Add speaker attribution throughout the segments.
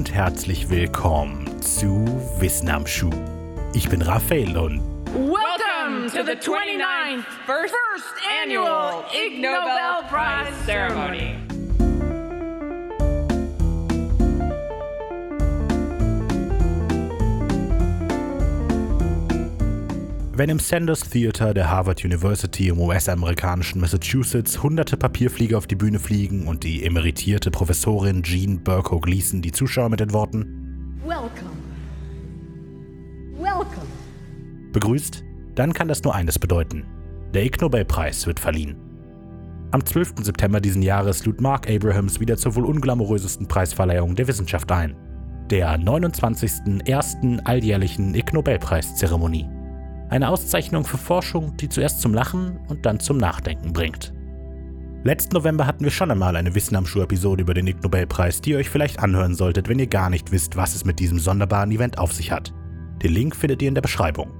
Speaker 1: und herzlich willkommen zu Wissen am Schuh. Ich bin Raphael und
Speaker 2: Welcome to the 29th first, annual Ig Nobel Prize ceremony.
Speaker 1: Wenn im Sanders Theater der Harvard University im US-amerikanischen Massachusetts hunderte Papierflieger auf die Bühne fliegen und die emeritierte Professorin Jean Burko Gleason die Zuschauer mit den Worten
Speaker 3: Welcome. Welcome.
Speaker 1: begrüßt, dann kann das nur eines bedeuten. Der Ig Nobelpreis wird verliehen. Am 12. September diesen Jahres lud Mark Abrahams wieder zur wohl unglamourösesten Preisverleihung der Wissenschaft ein. Der 29. ersten alljährlichen Ig Nobelpreiszeremonie. Eine Auszeichnung für Forschung, die zuerst zum Lachen und dann zum Nachdenken bringt. Letzten November hatten wir schon einmal eine Wissen am Schuh-Episode über den Ig Nobelpreis, die ihr euch vielleicht anhören solltet, wenn ihr gar nicht wisst, was es mit diesem sonderbaren Event auf sich hat. Den Link findet ihr in der Beschreibung.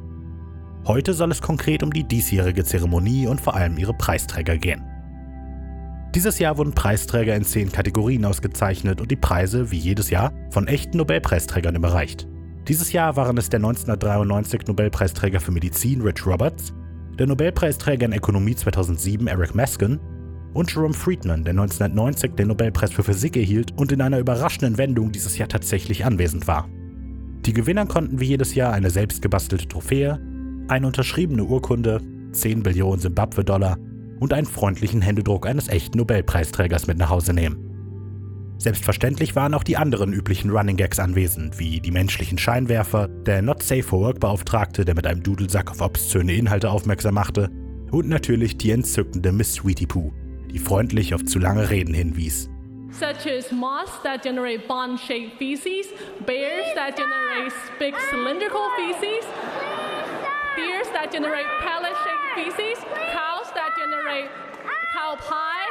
Speaker 1: Heute soll es konkret um die diesjährige Zeremonie und vor allem ihre Preisträger gehen. Dieses Jahr wurden Preisträger in zehn Kategorien ausgezeichnet und die Preise, wie jedes Jahr, von echten Nobelpreisträgern überreicht. Dieses Jahr waren es der 1993 Nobelpreisträger für Medizin Rich Roberts, der Nobelpreisträger in Ökonomie 2007 Eric Maskin und Jerome Friedman, der 1990 den Nobelpreis für Physik erhielt und in einer überraschenden Wendung dieses Jahr tatsächlich anwesend war. Die Gewinner konnten wie jedes Jahr eine selbstgebastelte Trophäe, eine unterschriebene Urkunde, 10 Billionen Simbabwe-Dollar und einen freundlichen Händedruck eines echten Nobelpreisträgers mit nach Hause nehmen. Selbstverständlich waren auch die anderen üblichen Running Gags anwesend, wie die menschlichen Scheinwerfer, der Not Safe for Work Beauftragte, der mit einem Dudelsack auf obszöne Inhalte aufmerksam machte, und natürlich die entzückende Miss Sweetie Pooh, die freundlich auf zu lange Reden hinwies.
Speaker 4: such as moths that generate bond-shaped feces, bears that generate big cylindrical feces, deers that generate pellet-shaped feces, cows that generate cow pie,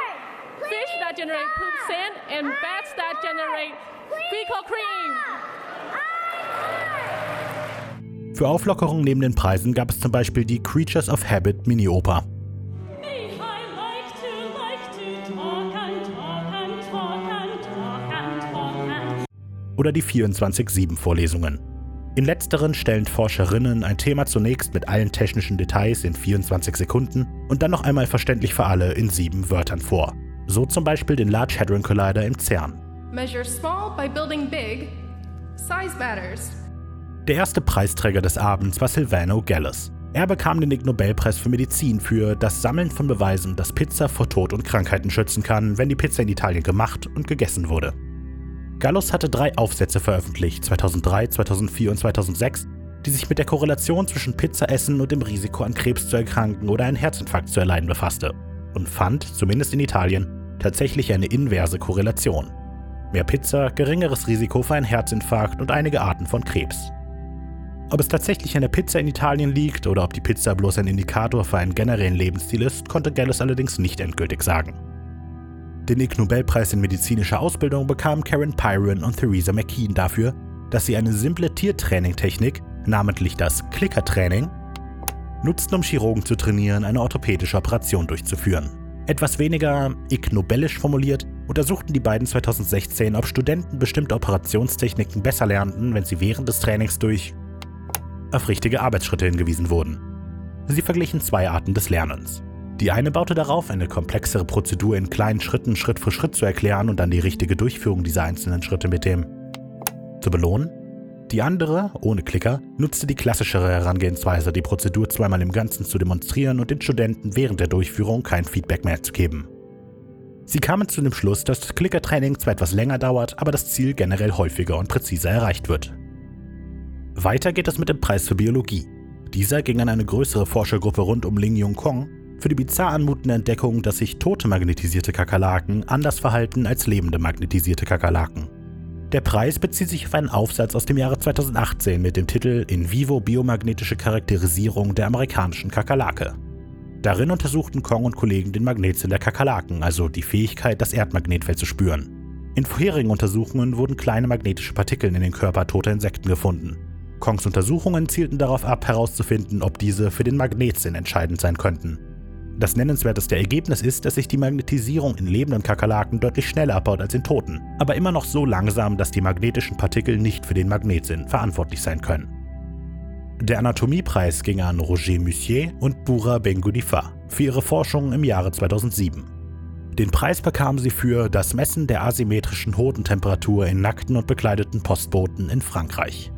Speaker 4: fish that generate poop sand, and bats that generate fecal cream.
Speaker 1: Für Auflockerung neben den Preisen gab es zum Beispiel die Creatures of Habit Mini-Oper. Oder die 24-7-Vorlesungen. In letzteren stellen Forscherinnen ein Thema zunächst mit allen technischen Details in 24 Sekunden und dann noch einmal verständlich für alle in sieben Wörtern vor. So zum Beispiel den Large Hadron Collider im CERN.
Speaker 5: Big.
Speaker 1: Der erste Preisträger des Abends war Silvano Gallus. Er bekam den Ig Nobelpreis für Medizin für das Sammeln von Beweisen, dass Pizza vor Tod und Krankheiten schützen kann, wenn die Pizza in Italien gemacht und gegessen wurde. Gallus hatte drei Aufsätze veröffentlicht, 2003, 2004 und 2006, die sich mit der Korrelation zwischen Pizzaessen und dem Risiko an Krebs zu erkranken oder einen Herzinfarkt zu erleiden befasste und fand, zumindest in Italien, tatsächlich eine inverse Korrelation. Mehr Pizza, geringeres Risiko für einen Herzinfarkt und einige Arten von Krebs. Ob es tatsächlich an der Pizza in Italien liegt oder ob die Pizza bloß ein Indikator für einen generellen Lebensstil ist, konnte Gallus allerdings nicht endgültig sagen. Den Ig Nobelpreis in medizinischer Ausbildung bekamen Karen Pyron und Theresa McKean dafür, dass sie eine simple Tiertraining-Technik, namentlich das Klickertraining, nutzten, um Chirurgen zu trainieren, eine orthopädische Operation durchzuführen. Etwas weniger Ig Nobelisch formuliert, untersuchten die beiden 2016, ob Studenten bestimmte Operationstechniken besser lernten, wenn sie während des Trainings durch auf richtige Arbeitsschritte hingewiesen wurden. Sie verglichen zwei Arten des Lernens. Die eine baute darauf, eine komplexere Prozedur in kleinen Schritten Schritt für Schritt zu erklären und dann die richtige Durchführung dieser einzelnen Schritte mit dem zu belohnen. Die andere, ohne Klicker, nutzte die klassischere Herangehensweise, die Prozedur zweimal im Ganzen zu demonstrieren und den Studenten während der Durchführung kein Feedback mehr zu geben. Sie kamen zu dem Schluss, dass das Klickertraining zwar etwas länger dauert, aber das Ziel generell häufiger und präziser erreicht wird. Weiter geht es mit dem Preis für Biologie. Dieser ging an eine größere Forschergruppe rund um Ling Yung Kong für die bizarr anmutende Entdeckung, dass sich tote magnetisierte Kakerlaken anders verhalten als lebende magnetisierte Kakerlaken. Der Preis bezieht sich auf einen Aufsatz aus dem Jahre 2018 mit dem Titel In vivo biomagnetische Charakterisierung der amerikanischen Kakerlake. Darin untersuchten Kong und Kollegen den Magnetsinn der Kakerlaken, also die Fähigkeit, das Erdmagnetfeld zu spüren. In vorherigen Untersuchungen wurden kleine magnetische Partikel in den Körper toter Insekten gefunden. Kongs Untersuchungen zielten darauf ab, herauszufinden, ob diese für den Magnetsinn entscheidend sein könnten. Das nennenswerteste Ergebnis ist, dass sich die Magnetisierung in lebenden Kakerlaken deutlich schneller abbaut als in toten, aber immer noch so langsam, dass die magnetischen Partikel nicht für den Magnetsinn verantwortlich sein können. Der Anatomiepreis ging an Roger Mussier und Bura Bengudifa für ihre Forschung im Jahre 2007. Den Preis bekamen sie für das Messen der asymmetrischen Hodentemperatur in nackten und bekleideten Postboten in Frankreich.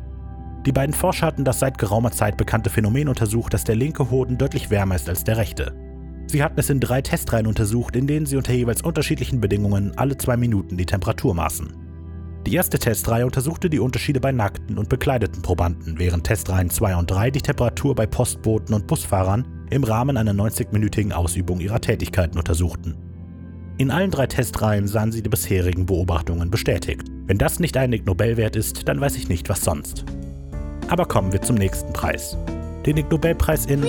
Speaker 1: Die beiden Forscher hatten das seit geraumer Zeit bekannte Phänomen untersucht, dass der linke Hoden deutlich wärmer ist als der rechte. Sie hatten es in drei Testreihen untersucht, in denen sie unter jeweils unterschiedlichen Bedingungen alle zwei Minuten die Temperatur maßen. Die erste Testreihe untersuchte die Unterschiede bei nackten und bekleideten Probanden, während Testreihen 2 und 3 die Temperatur bei Postboten und Busfahrern im Rahmen einer 90-minütigen Ausübung ihrer Tätigkeiten untersuchten. In allen drei Testreihen sahen sie die bisherigen Beobachtungen bestätigt. Wenn das nicht ein Ig Nobel wert ist, dann weiß ich nicht, was sonst. Aber kommen wir zum nächsten Preis. Den Ig Nobelpreis in.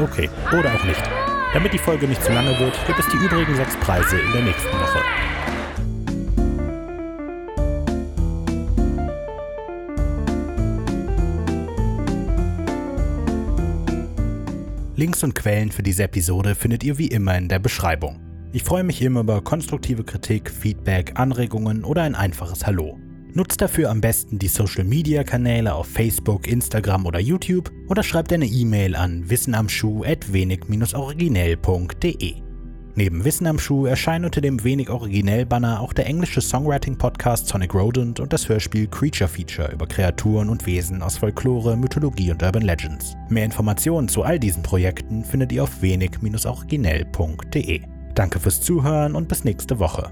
Speaker 1: Okay, oder auch nicht. Damit die Folge nicht zu lange wird, gibt es die übrigen sechs Preise in der nächsten Woche. Links und Quellen für diese Episode findet ihr wie immer in der Beschreibung. Ich freue mich immer über konstruktive Kritik, Feedback, Anregungen oder ein einfaches Hallo. Nutzt dafür am besten die Social Media Kanäle auf Facebook, Instagram oder YouTube oder schreibt eine E-Mail an wissenamschuh@wenig-originell.de. Neben Wissen am Schuh erscheinen unter dem wenig originell Banner auch der englische Songwriting-Podcast Sonic Rodent und das Hörspiel Creature Feature über Kreaturen und Wesen aus Folklore, Mythologie und Urban Legends. Mehr Informationen zu all diesen Projekten findet ihr auf wenig-originell.de. Danke fürs Zuhören und bis nächste Woche.